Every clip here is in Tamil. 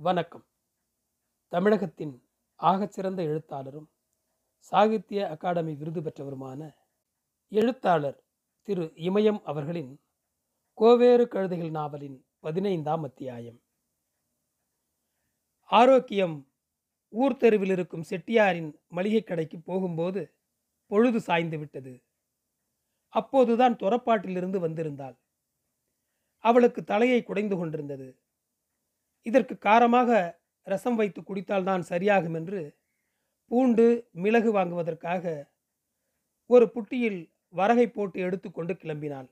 வணக்கம். தமிழகத்தின் ஆகச்சிறந்த எழுத்தாளரும் சாகித்ய அகாடமி விருது பெற்றவருமான எழுத்தாளர் திரு இமயம் அவர்களின் கோவேறு கழுதைகள் நாவலின் பதினைந்தாம் அத்தியாயம். ஆரோக்கியம் ஊர் தெருவில் இருக்கும் செட்டியாரின் மளிகை கடைக்கு போகும்போது பொழுது சாய்ந்து விட்டது. அப்போதுதான் துறப்பாட்டிலிருந்து வந்திருந்தாள். அவளுக்கு தலையை குடைந்து கொண்டிருந்தது. இதற்கு காரமாக ரசம் வைத்து குடித்தால்தான் சரியாகும் என்று பூண்டு மிளகு வாங்குவதற்காக ஒரு புட்டியில் வரகை போட்டு எடுத்துக்கொண்டு கிளம்பினாள்.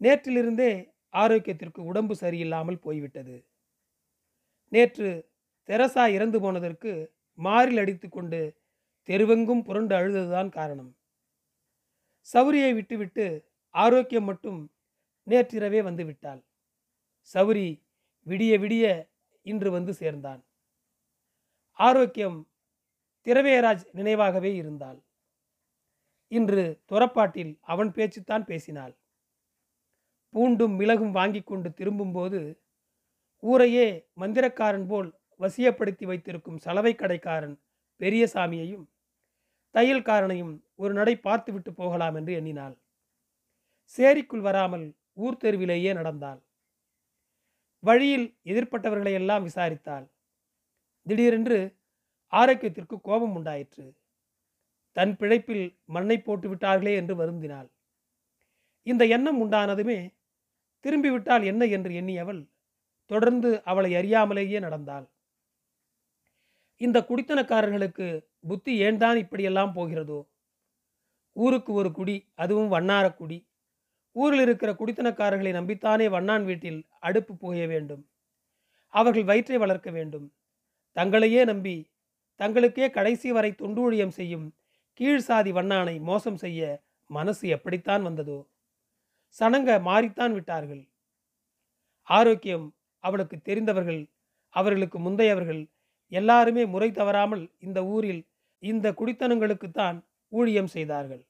நேற்றிலிருந்தே ஆரோக்கியத்திற்கு உடம்பு சரியில்லாமல் போய்விட்டது. நேற்று தெரசா இறந்து போனதற்கு மாறில் அடித்துக்கொண்டு தெருவெங்கும் புரண்டு அழுததுதான் காரணம். சௌரியை விட்டுவிட்டு ஆரோக்கியம் மட்டும் நேற்றிரவே வந்துவிட்டாள் சௌரி விடிய விடிய இன்று வந்து சேர்ந்தான். ஆரோக்கியம் திரவேராஜ் நினைவாகவே இருந்தாள். இன்று துறப்பாட்டில் அவன் பேச்சுத்தான் பேசினாள். பூண்டும் மிளகும் வாங்கி கொண்டு திரும்பும்போது ஊரையே மந்திரக்காரன் போல் வசியப்படுத்தி வைத்திருக்கும் சலவை கடைக்காரன் பெரியசாமியையும் தையல்காரனையும் ஒரு நடை பார்த்துவிட்டு போகலாம் என்று எண்ணினாள். சேரிக்குள் வராமல் ஊர் தெருவிலேயே நடந்தாள். வழியில் எதிர்ப்பட்டவர்களை எல்லாம் விசாரித்தாள். திடீரென்று ஆரோக்கியத்திற்கு கோபம் உண்டாயிற்று. தன் பிழைப்பில் மண்ணை போட்டு விட்டார்களே என்று வருந்தினாள். இந்த எண்ணம் உண்டானதுமே திரும்பிவிட்டால் என்ன என்று எண்ணியவள் தொடர்ந்து அவளை அறியாமலேயே நடந்தாள். இந்த குடித்தனக்காரர்களுக்கு புத்தி ஏன்தான் இப்படியெல்லாம் போகிறதோ? ஊருக்கு ஒரு குடி அதுவும் வண்ணார குடி ஊரில் இருக்கிற குடித்தனக்காரர்களை நம்பித்தானே வண்ணான் வீட்டில் அடுப்பு புகைய வேண்டும். அவர்கள் வயிற்றை வளர்க்க வேண்டும். தங்களையே நம்பி தங்களுக்கே கடைசி வரை துண்டூழியம் செய்யும் கீழ் சாதி வண்ணானை மோசம் செய்ய மனசு எப்படித்தான் வந்ததோ? சனங்க மாறித்தான் விட்டார்கள். ஆரோக்கியம் அவளுக்கு தெரிந்தவர்கள் அவர்களுக்கு முந்தையவர்கள் எல்லாருமே முறை தவறாமல் இந்த ஊரில் இந்த குடித்தனங்களுக்குத்தான் ஊழியம் செய்தார்கள்.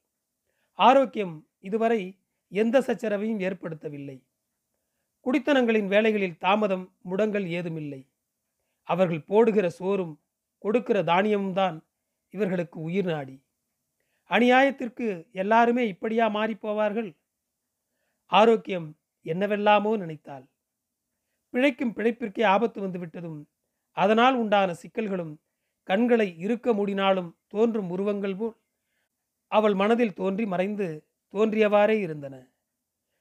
ஆரோக்கியம் இதுவரை எந்த சச்சரவையும் ஏற்படுத்தவில்லை. குடித்தனங்களின் வேலைகளில் தாமதம் முடங்கல் ஏதுமில்லை. அவர்கள் போடுகிற சோறும் கொடுக்கிற தானியமும் தான் இவர்களுக்கு உயிர் நாடி. அநியாயத்திற்கு எல்லாருமே இப்படியா மாறிப் போவார்கள்? ஆரோக்கியம் என்னவெல்லாமோ நினைத்தாள். பிழைக்கும் பிழைப்பிற்கே ஆபத்து வந்து விட்டதும் அதனால் உண்டான சிக்கல்களும் கண்களை இருக்க மூடினாலும் தோன்றும் உருவங்கள் போல் அவள் மனதில் தோன்றி மறைந்து தோன்றியவாறே இருந்தன.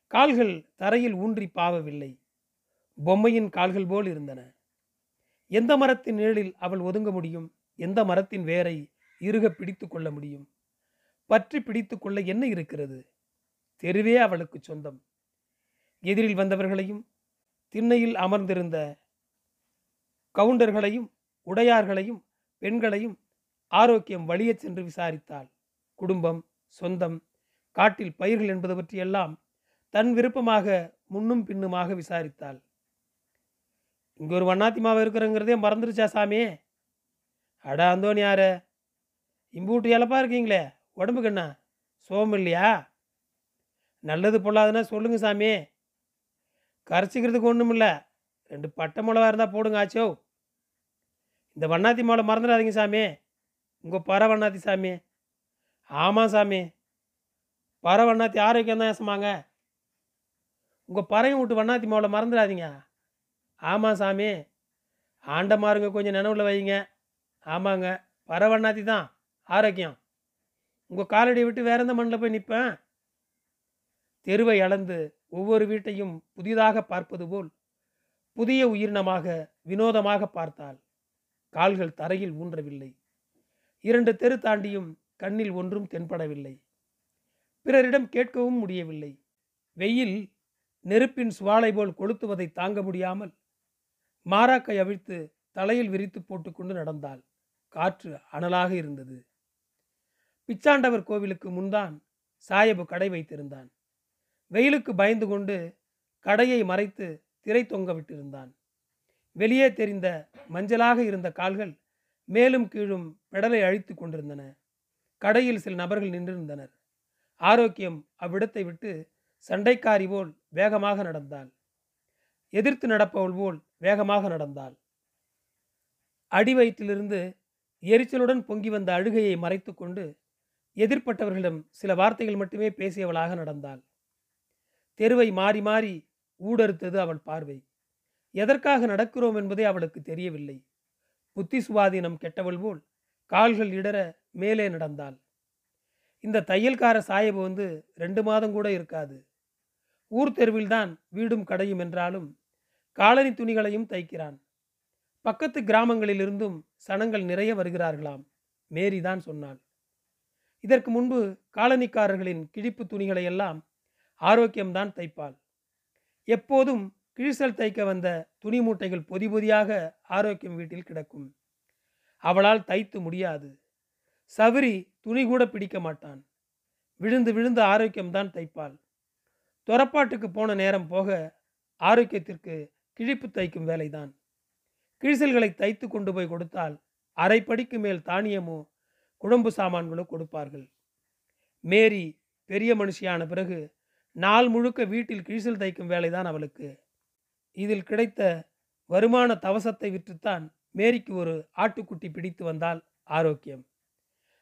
கால்கள் தரையில் ஊன்றி பாவவில்லை. பொம்மையின் கால்கள் போல் இருந்தன. எந்த மரத்தின் நிழலில் அவள் ஒதுங்க முடியும்? எந்த மரத்தின் வேரை இறுக பிடித்து கொள்ள முடியும்? பற்றி பிடித்து கொள்ள என்ன இருக்கிறது? தெருவே அவளுக்கு சொந்தம். எதிரில் வந்தவர்களையும் திண்ணையில் அமர்ந்திருந்த கவுண்டர்களையும் உடையார்களையும் பெண்களையும் ஆரோக்கியம் வழியச் சென்று விசாரித்தாள். குடும்பம் சொந்தம் காட்டில் பயிர்கள் என்பது பற்றியெல்லாம் தன் விருப்பமாக முன்னும் பின்னுமாக விசாரித்தாள். இங்கே ஒரு வண்ணாத்தி மாவு இருக்கிறங்கிறதே மறந்துருச்சா சாமி? அட அந்தோனி யாரு? இம்பூட்டு இழப்பாக இருக்கீங்களே உடம்புக்கு என்ன? சோகம் இல்லையா? நல்லது பொல்லாதுன்னா சொல்லுங்க சாமி. கரைச்சிக்கிறதுக்கு ஒன்றும் இல்லை ரெண்டு பட்டை மிளகா இருந்தால் போடுங்க ஆச்சோ. இந்த வண்ணாத்தி மாலை மறந்துடாதீங்க சாமி. உங்கள் பற வண்ணாத்தி சாமி. ஆமாம் சாமி. பற வண்ணாத்தி ஆரோக்கியம் தான் ஏசமாங்க உங்கள் பறையும் விட்டு வண்ணாத்தி மாவில் மறந்துடாதீங்க. ஆமாம் சாமி. ஆண்டமாருங்க கொஞ்சம் நினைவில் வைங்க ஆமாங்க. பற வண்ணாத்தி தான் ஆரோக்கியம். உங்கள் காலடியை விட்டு வேற எந்த மண்ணில் போய் நிற்பேன்? தெருவை அளந்து ஒவ்வொரு வீட்டையும் புதிதாக பார்ப்பது போல் புதிய உயிரினமாக வினோதமாக பார்த்தாள் கால்கள் தரையில் ஊன்றவில்லை. இரண்டு தெரு தாண்டியும் கண்ணில் ஒன்றும் தென்படவில்லை. பிறரிடம் கேட்கவும் முடியவில்லை. வெயில் நெருப்பின் சுவாலை போல் கொளுத்துவதை தாங்க முடியாமல் மாறாக்கை அவிழ்த்து தலையில் விரித்து போட்டுக்கொண்டு நடந்தாள். காற்று அனலாக இருந்தது. பிச்சாண்டவர் கோவிலுக்கு முன்தான் சாயபு கடை வைத்திருந்தான். வெயிலுக்கு பயந்து கொண்டு கடையை மறைத்து திரை தொங்க விட்டிருந்தான். வெளியே தெரிந்த மஞ்சளாக இருந்த கால்கள் மேலும் கீழும் பெடலை அழித்து கொண்டிருந்தன. கடையில் சில நபர்கள் நின்றிருந்தனர். ஆரோக்கியம் அவ்விடத்தை விட்டு சண்டைக்காரி போல் வேகமாக நடந்தாள். எதிர்த்து நடப்பவள் போல் வேகமாக நடந்தாள். அடி வயிற்றிலிருந்து எரிச்சலுடன் பொங்கி வந்த அழுகையை மறைத்துக்கொண்டு எதிர்ப்பட்டவர்களிடம் சில வார்த்தைகள் மட்டுமே பேசியவளாக நடந்தாள். தெருவை மாறி மாறி ஊடறுத்தது அவள் பார்வை. எதற்காக நடக்கிறோம் என்பதே அவளுக்கு தெரியவில்லை. புத்தி சுவாதீனம் கெட்டவள் போல் கால்கள் இடற மேலே நடந்தாள். இந்த தையல்கார சாயபு வந்து ரெண்டு மாதம் கூட இருக்காது. ஊர் தெருவில்தான் வீடும் கடையும் என்றாலும் காலனி துணிகளையும் தைக்கிறான். பக்கத்து கிராமங்களிலிருந்தும் சனங்கள் நிறைய வருகிறார்களாம் மேரி தான் சொன்னாள். இதற்கு முன்பு காலனிக்காரர்களின் கிழிப்பு துணிகளை எல்லாம் ஆரோக்கியம்தான் தைப்பாள். எப்போதும் கிழிசல் தைக்க வந்த துணி மூட்டைகள் பொதி பொதியாக ஆரோக்கியம் வீட்டில் கிடக்கும். அவளால் தைத்து முடியாது. சவரி துணி கூட பிடிக்க மாட்டான். விழுந்து விழுந்து ஆரோக்கியம்தான் தைப்பாள். துறப்பாட்டுக்கு போன நேரம் போக ஆரோக்கியத்திற்கு கிழிப்பு தைக்கும் வேலைதான். கிழிசல்களை தைத்து கொண்டு போய் கொடுத்தால் அரை படிக்கு மேல் தானியமோ குழம்பு சாமான்களோ கொடுப்பார்கள். மேரி பெரிய மனுஷியான பிறகு நாள் முழுக்க வீட்டில் கிழிசல் தைக்கும் வேலைதான் அவளுக்கு. இதில் கிடைத்த வருமான தவசத்தை விற்றுத்தான் மேரிக்கு ஒரு ஆட்டுக்குட்டி பிடித்து வந்தால் ஆரோக்கியம்.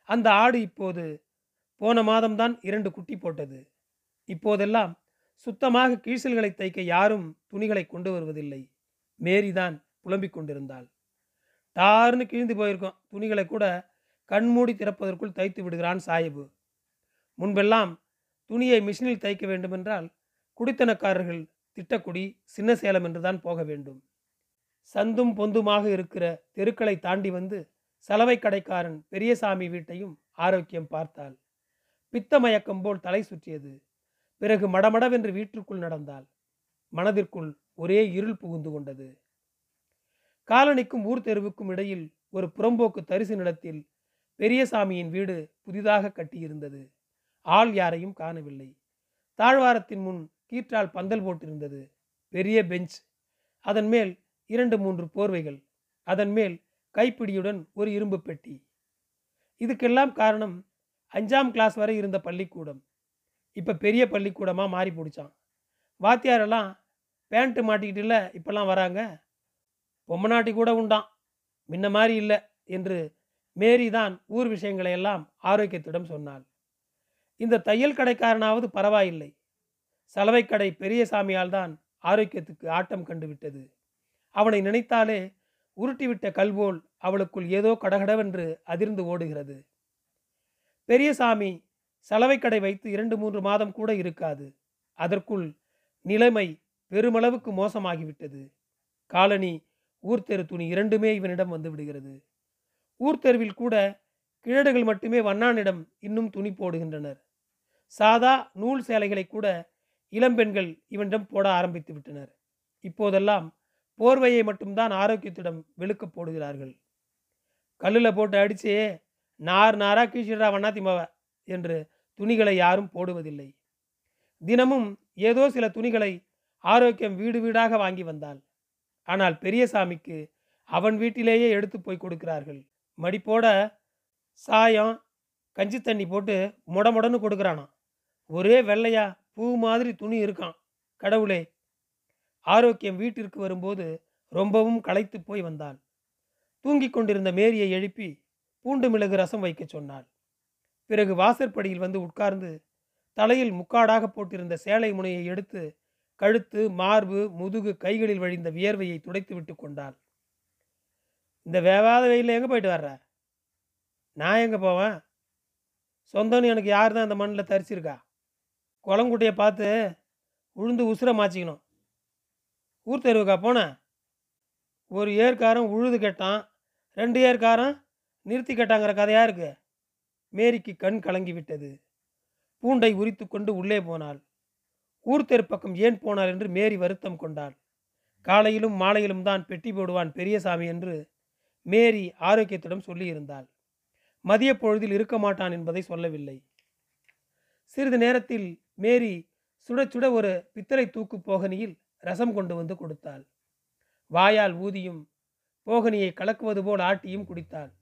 அந்த ஆடு இப்போது போன மாதம்தான் இரண்டு குட்டி போட்டது. இப்போதெல்லாம் சுத்தமாக கீழ்சல்களை தைக்க யாரும் துணிகளை கொண்டு வருவதில்லை. மேரிதான் புலம்பிக் கொண்டிருந்தாள். டார்னு கிழிந்து போயிருக்கோம் துணிகளை கூட கண்மூடி திறப்பதற்குள் தைத்து விடுகிறான் சாயிபு. முன்பெல்லாம் துணியை மிஷினில் தைக்க வேண்டுமென்றால் குடித்தனக்காரர்கள் திட்டக்குடி சின்ன சேலம் என்றுதான் போக வேண்டும். சந்தும் பொந்துமாக இருக்கிற தெருக்களை தாண்டி வந்து சலவை கடைக்காரன் பெரியசாமி வீட்டையும் ஆரோக்கியம் பார்த்தாள். பித்தமயக்கம் போல் தலை சுற்றியது. பிறகு மடமடவென்று வீட்டிற்குள் நடந்தாள். மனதிற்குள் ஒரே இருள் புகுந்து கொண்டது. காலனிக்கும் ஊர் தெருவுக்கும் இடையில் ஒரு புறம்போக்கு தரிசு நிலத்தில் பெரியசாமியின் வீடு புதிதாக கட்டியிருந்தது. ஆள் யாரையும் காணவில்லை. தாழ்வாரத்தின் முன் கீற்றால் பந்தல் போட்டிருந்தது. பெரிய பெஞ்ச். அதன் மேல் இரண்டு மூன்று போர்வைகள். அதன் மேல் கைப்பிடியுடன் ஒரு இரும்பு பெட்டி. இதுக்கெல்லாம் காரணம் அஞ்சாம் கிளாஸ் வரை இருந்த பள்ளிக்கூடம். இப்போ பெரிய பள்ளிக்கூடமாக மாறி பிடிச்சான் வாத்தியாரெல்லாம் பேண்ட்டு மாட்டிக்கிட்டுல இப்போல்லாம் வராங்க. பொம்மநாட்டி கூட உண்டான் முன்ன மாதிரி இல்லை என்று மேரி தான் ஊர் விஷயங்களை எல்லாம் ஆரோக்கியத்திடம் சொன்னாள். இந்த தையல் கடைக்காரனாவது பரவாயில்லை. சலவை கடை பெரியசாமியால் தான் ஆரோக்கியத்துக்கு ஆட்டம் கண்டு விட்டது. அவனை நினைத்தாலே உருட்டிவிட்ட கல்போல் அவளுக்குள் ஏதோ கடகடவென்று அதிர்ந்து ஓடுகிறது. பெரியசாமி சலவை கடை வைத்து இரண்டு மூன்று மாதம் கூட இருக்காது. அதற்குள் நிலைமை பெருமளவுக்கு மோசமாகிவிட்டது. காலனி ஊர்த்தெரு துணி இரண்டுமே இவனிடம் வந்து விடுகிறது. ஊர்த்தெருவில் கூட கிழடுகள் மட்டுமே வண்ணானிடம் இன்னும் துணி போடுகின்றனர். சாதா நூல் சேலைகளை கூட இளம்பெண்கள் இவனிடம் போட ஆரம்பித்து விட்டனர். இப்போதெல்லாம் போர்வையை மட்டும்தான் ஆரோக்கியத்திடம் வெளுக்க போடுகிறார்கள். கல்லில் போட்டு அடித்து நார் நாரா கீழ்ச்சிடா வண்ணாத்திமாவ என்று துணிகளை யாரும் போடுவதில்லை. தினமும் ஏதோ சில துணிகளை ஆரோக்கியம் வீடு வீடாக வாங்கி வந்தாள். ஆனால் பெரியசாமிக்கு அவன் வீட்டிலேயே எடுத்து போய் கொடுக்கிறார்கள். மடிப்போட சாயம் கஞ்சி தண்ணி போட்டு முடமுடன்னு கொடுக்குறானாம். ஒரே வெள்ளையா பூ மாதிரி துணி இருக்கான் கடவுளே ஆரோக்கியம் வீட்டிற்கு வரும்போது ரொம்பவும் களைத்து போய் வந்தாள் தூங்கிக் கொண்டிருந்த மேரியை எழுப்பி பூண்டு மிளகு ரசம் வைக்க சொன்னாள். பிறகு வாசற்படியில் வந்து உட்கார்ந்து தலையில் முக்காடாக போட்டிருந்த சேலை முனையை எடுத்து கழுத்து மார்பு முதுகு கைகளில் வழிந்த வியர்வையை துடைத்து விட்டு கொண்டாள். இந்த வேவாத வெயிலில் எங்கே போயிட்டு வர்ற? நான் எங்கே போவேன்? சொந்தம்னு எனக்கு யார் தான் அந்த மண்ணில் தரிச்சிருக்கா? குளங்குட்டையை பார்த்து உழுந்து உசுர மாச்சிக்கணும். ஊர் தெருவுக்கா போனேன் ஒரு ஏற்காரன் உழுது கேட்டான் ரெண்டு ஏற்காரன் நிறுத்தி கேட்டாங்கிற கதையாக இருக்கு மேரிக்கு கண் கலங்கி விட்டது. பூண்டை உரித்து கொண்டு உள்ளே போனாள். ஊர் தெரு பக்கம் ஏன் போனார் என்று மேரி வருத்தம் கொண்டாள். காலையிலும் மாலையிலும் தான் பெட்டி போடுவான் பெரியசாமி என்று மேரி ஆரோக்கியத்திடம் சொல்லியிருந்தாள் மதிய பொழுதில் இருக்க மாட்டான் என்பதை சொல்லவில்லை. சிறிது நேரத்தில் மேரி சுட சுட ஒரு பித்தளை தூக்கு போகனியில் ரசம் கொண்டு வந்து கொடுத்தாள். வாயால் ஊதியும் போகனியை கலக்குவது போல் ஆட்டியும் குடித்தாள்.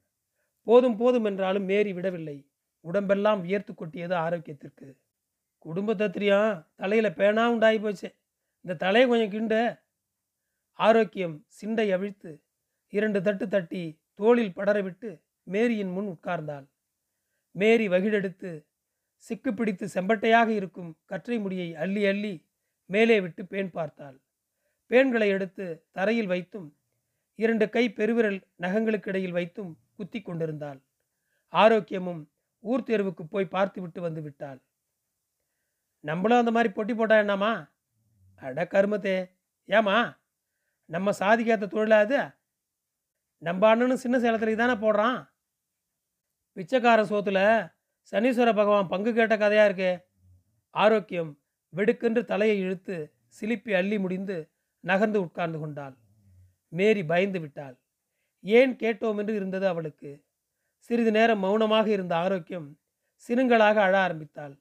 போதும் போதும் என்றாலும் மேரி விடவில்லை. உடம்பெல்லாம் வியர்த்து கொட்டியது ஆரோக்கியத்திற்கு. குடும்ப தத்திரியம் தலையில் பேனா உண்டாகி போச்சு. இந்த தலையை கொஞ்சம் கிண்ட. ஆரோக்கியம் சிண்டை அவிழ்த்து இரண்டு தட்டு தட்டி தோளில் படரவிட்டு மேரியின் முன் உட்கார்ந்தாள். மேரி வகிடெடுத்து சிக்கு பிடித்து செம்பட்டையாக இருக்கும் கற்றை முடியை அள்ளி அள்ளி மேலே விட்டு பேன் பார்த்தாள். பேன்களை எடுத்து தரையில் வைத்தும் இரண்டு கை பெருவிரல் நகங்களுக்கு இடையில் வைத்தும் குத்தி கொண்டிருந்தாள். ஆரோக்கியமும் ஊர் தேர்வுக்கு போய் பார்த்து விட்டு வந்து விட்டாள். நம்மளும் அந்த மாதிரி பொட்டி போட்டா என்னம்மா? அட கருமத்தே ஏமா நம்ம சாதிக்காத தொழிலாது நம்ம அண்ணனும் சின்ன சேலத்துல தானே போடுறான்? பிச்சைக்கார சோத்துல சனீஸ்வர பகவான் பங்கு கேட்ட கதையா இருக்கே? ஆரோக்கியம் வெடுக்கென்று தலையை இழுத்து சிலிப்பி அள்ளி முடிந்து நகர்ந்து உட்கார்ந்து கொண்டாள். மேரி பயந்து விட்டாள். ஏன் கேட்டோம் என்று இருந்தது அவளுக்கு. சிறிது நேரம் மௌனமாக இருந்த ஆரோக்கியம் சினுங்களாக அழ ஆரம்பித்தாள்.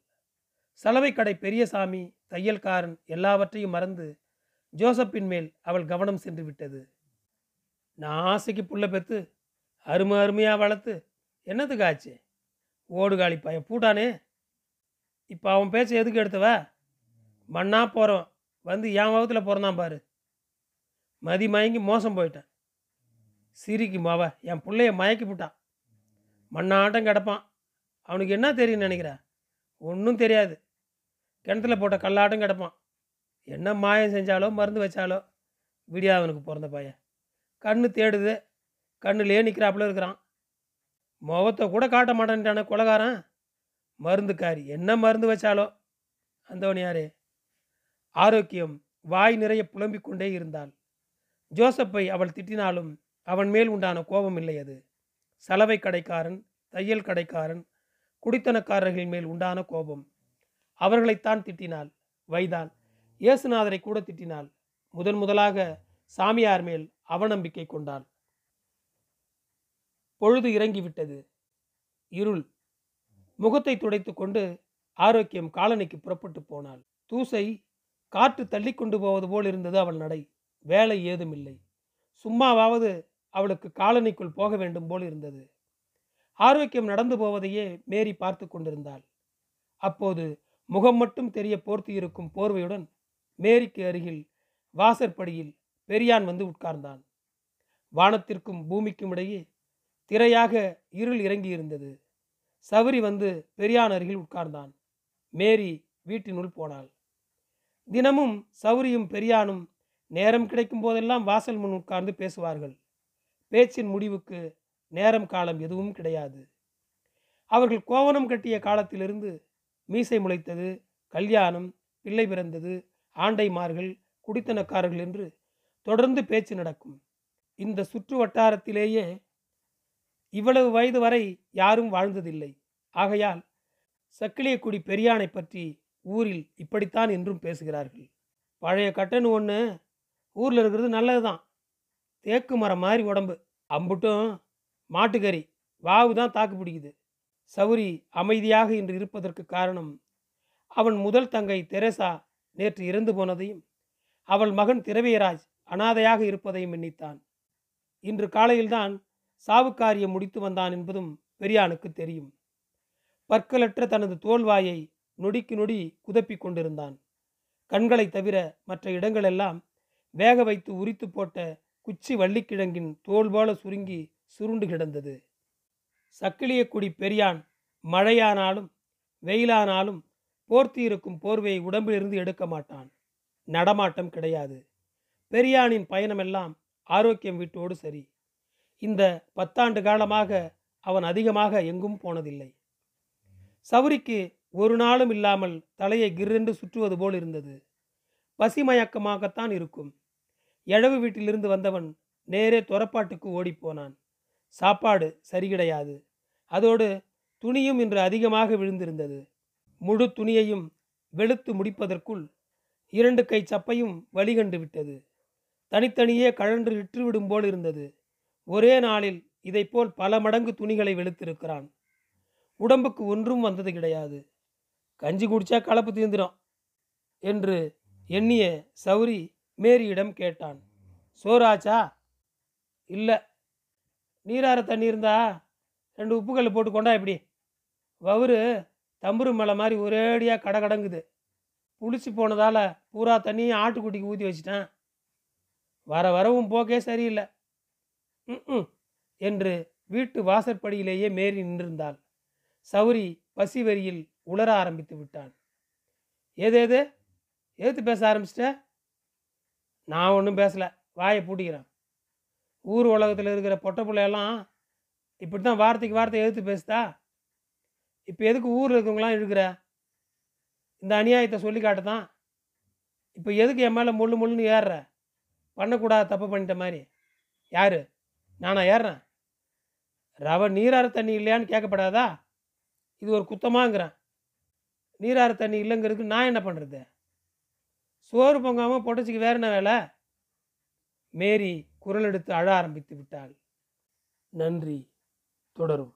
சலவை கடை பெரியசாமி தையல்காரன் எல்லாவற்றையும் மறந்து ஜோசப்பின் மேல் அவள் கவனம் சென்று விட்டது. நான் ஆசைக்கு புள்ள பெத்து அருமை அருமையாக வளர்த்து என்னத்துக்கு ஆச்சு? ஓடுகாலி பையன் பூட்டானே. இப்போ அவன் பேச்ச எதுக்கு எடுத்தவ? மண்ணா போகிறோம் வந்து என் வகுத்தில் பிறந்தான் பாரு. மதி மயங்கி மோசம் போயிட்டேன் சிரிக்கு மாவ. என் பிள்ளைய மயக்கி விட்டான் மண்ணாட்டம் கிடப்பான். அவனுக்கு என்ன தெரியும்னு நினைக்கிற? ஒன்றும் தெரியாது. கிணத்துல போட்ட கல்லாட்டம் கிடப்பான். என்ன மாயம் செஞ்சாலோ மருந்து வச்சாலோ விடியா அவனுக்கு பிறந்த பையன். கண்ணு தேடுது. கண்ணுலேயே நிற்கிறாப்புல இருக்கிறான். முகத்தை கூட காட்ட மாட்டேன்ட்டான கொலகாரன். மருந்துக்காரி. என்ன மருந்து வச்சாலோ? அந்தவன் யாரே? ஆரோக்கியம் வாய் நிறைய புலம்பிக் கொண்டே இருந்தாள். ஜோசப்பை அவள் திட்டினாலும் அவன் மேல் உண்டான கோபம் இல்லை அது. சலவை கடைக்காரன் தையல் கடைக்காரன் குடித்தனக்காரர்கள் மேல் உண்டான கோபம். அவர்களைத்தான் திட்டினாள். வைதான் இயேசுநாதரை கூட திட்டினாள். முதன் முதலாக சாமியார் மேல் அவநம்பிக்கை கொண்டாள். பொழுது இறங்கிவிட்டது. இருள். முகத்தை துடைத்து கொண்டு ஆரோக்கியம் காலனிக்கு புறப்பட்டு போனாள். தூசை காற்று தள்ளி கொண்டு போவது போல் இருந்தது அவள் நடை. வேலை ஏதுமில்லை சும்மாவாவது அவளுக்கு காலனிக்குள் போக வேண்டும் போல் இருந்தது. ஆரோக்கியம் நடந்து போவதையே மேரி பார்த்து கொண்டிருந்தாள். அப்போது முகம் மட்டும் தெரிய போர்த்தி இருக்கும் போர்வையுடன் மேரிக்கு அருகில் வாசற்படியில் பெரியான் வந்து உட்கார்ந்தான். வானத்திற்கும் பூமிக்கும் இடையே திரையாக இருள் இறங்கி இருந்தது சவரி வந்து பெரியான் அருகில் உட்கார்ந்தான். மேரி வீட்டினுள் போனாள். தினமும் சௌரியும் பெரியானும் நேரம் கிடைக்கும் போதெல்லாம் வாசல் முன் உட்கார்ந்து பேசுவார்கள். பேச்சின் முடிவுக்கு நேரம் காலம் எதுவும் கிடையாது. அவர்கள் கோவணம் கட்டிய காலத்திலிருந்து மீசை முளைத்தது கல்யாணம் பிள்ளை பிறந்தது ஆண்டைமார்கள் குடித்தனக்காரர்கள் என்று தொடர்ந்து பேச்சு நடக்கும். இந்த சுற்று வட்டாரத்திலேயே இவ்வளவு வயது வரை யாரும் வாழ்ந்ததில்லை. ஆகையால் சக்கிலியக்குடி பெரியானை பற்றி ஊரில் இப்படித்தான் என்றும் பேசுகிறார்கள். பழைய கட்டணு ஒன்று ஊரில் இருக்கிறது நல்லது தான் தேக்கு மரம் மாதிரி உடம்பு. அம்புட்டும் மாட்டுக்கறி வாவு தான் தாக்கு பிடிக்குது. சௌரி அமைதியாக இன்று இருப்பதற்கு காரணம் அவன் முதல் தங்கை தெரேசா நேற்று இறந்து போனதையும் அவள் மகன் திரவியராஜ் அனாதையாக இருப்பதையும் எண்ணித்தான். இன்று காலையில்தான் சாவுக்காரியம் முடித்து வந்தான் என்பதும் பெரியானுக்கு தெரியும். பற்களற்ற தனது தோல்வாயை நொடிக்கு நொடி குதப்பிக் கொண்டிருந்தான். கண்களை தவிர மற்ற இடங்களெல்லாம் வேக வைத்து உரித்து போட்ட குச்சி வள்ளிக்கிழங்கின் தோல் போல சுருங்கி சுருண்டு கிடந்தது. சக்கிலியக்குடி பெரியான் மழையானாலும் வெயிலானாலும் போர்த்தி இருக்கும் போர்வையை உடம்பிலிருந்து எடுக்க மாட்டான். நடமாட்டம் கிடையாது. பெரியானின் பயணமெல்லாம் ஆரோக்கியம் வீட்டோடு சரி. இந்த பத்தாண்டு காலமாக அவன் அதிகமாக எங்கும் போனதில்லை. சவுரிக்கு ஒரு நாளும் இல்லாமல் தலையை கிர்ரென்று சுற்றுவது போல் இருந்தது. பசிமயக்கமாகத்தான் இருக்கும். எழவு வீட்டிலிருந்து வந்தவன் நேரே துறப்பாட்டுக்கு ஓடிப்போனான். சாப்பாடு சரி கிடையாது அதோடு துணியும் இன்று அதிகமாக விழுந்திருந்தது. முழு துணியையும் வெளுத்து முடிப்பதற்குள் இரண்டு கை சப்பையும் வழிகண்டு விட்டது. தனித்தனியே கழன்று இற்றுவிடும் போல் இருந்தது. ஒரே நாளில் இதைப்போல் பல மடங்கு துணிகளை வெளுத்திருக்கிறான். உடம்புக்கு ஒன்றும் வந்தது கிடையாது. கஞ்சி குடிச்சா கலப்பு தீந்துடும் என்று எண்ணிய சௌரி மேரியிடம் கேட்டான். சோறாச்சா? இல்லை. நீரார தண்ணி இருந்தா ரெண்டு உப்புக்கல் போட்டு கொண்டா இப்படி வவுரு தம்புரு மலை மாதிரி ஒரேடியாக கடகடங்குது. புளிச்சு போனதால் பூரா தண்ணியும் ஆட்டுக்குட்டிக்கு ஊற்றி வச்சிட்டேன். வர வரவும் போக்கே சரியில்லை. ம் என்று வீட்டு வாசற்படியிலேயே மேறி நின்றிருந்தாள். சௌரி பசி வரியில் உளர ஆரம்பித்து விட்டான். ஏதேது ஏத்து பேச ஆரம்பிச்சிட்ட? நான் ஒன்றும் பேசலை. வாயை பூட்டிக்கிறேன். ஊர் உலகத்தில் இருக்கிற பொட்டை பிள்ளையெல்லாம் இப்படி தான் வார்த்தைக்கு வார்த்தை எதிர்த்து பேசுதா? இப்போ எதுக்கு ஊரில் இருக்கவங்களாம் இழுக்கிற? இந்த அநியாயத்தை சொல்லி காட்டதான் இப்போ எதுக்கு என் மேலே முள்ளு முள்ளுன்னு ஏறுற? பண்ணக்கூடாது தப்பு பண்ணிட்ட மாதிரி. யார்? நானா ஏறுறேன்? ரவ நீராறு தண்ணி இல்லையான்னு கேட்கப்படாதா? இது ஒரு குத்தமாங்கிறேன். நீராறு தண்ணி இல்லைங்கிறதுக்கு நான் என்ன பண்ணுறது சோறு பொங்காமல் பொட்டச்சிக்கு வேற என்ன வேலை? மேரி குரல் எடுத்து அழ ஆரம்பித்து விட்டாள். நன்றி. தொடரும்.